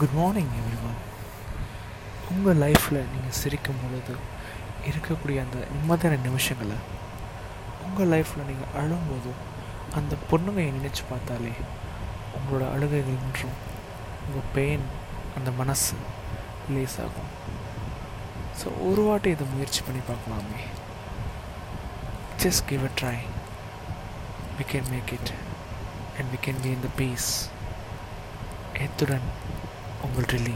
Good morning everyone உங்கள் லைஃப்பில் நீங்கள் சிரிக்கும் பொழுது இருக்கக்கூடிய அந்த நிம்மதியான நிமிஷங்களை உங்கள் லைஃப்பில் நீங்கள் அழும்போது அந்த பொண்ணுங்களை நினச்சி பார்த்தாலே உங்களோட அழுகைகள் மற்றும் உங்கள் பெயின் அந்த மனசு ரிலீஸ் ஆகும் ஸோ ஒரு வாட்டி இதை முயற்சி பண்ணி பார்க்கலாமே. Just give a try we can make it and we can be in the peace எத்துடன் உங்கள் ரிலி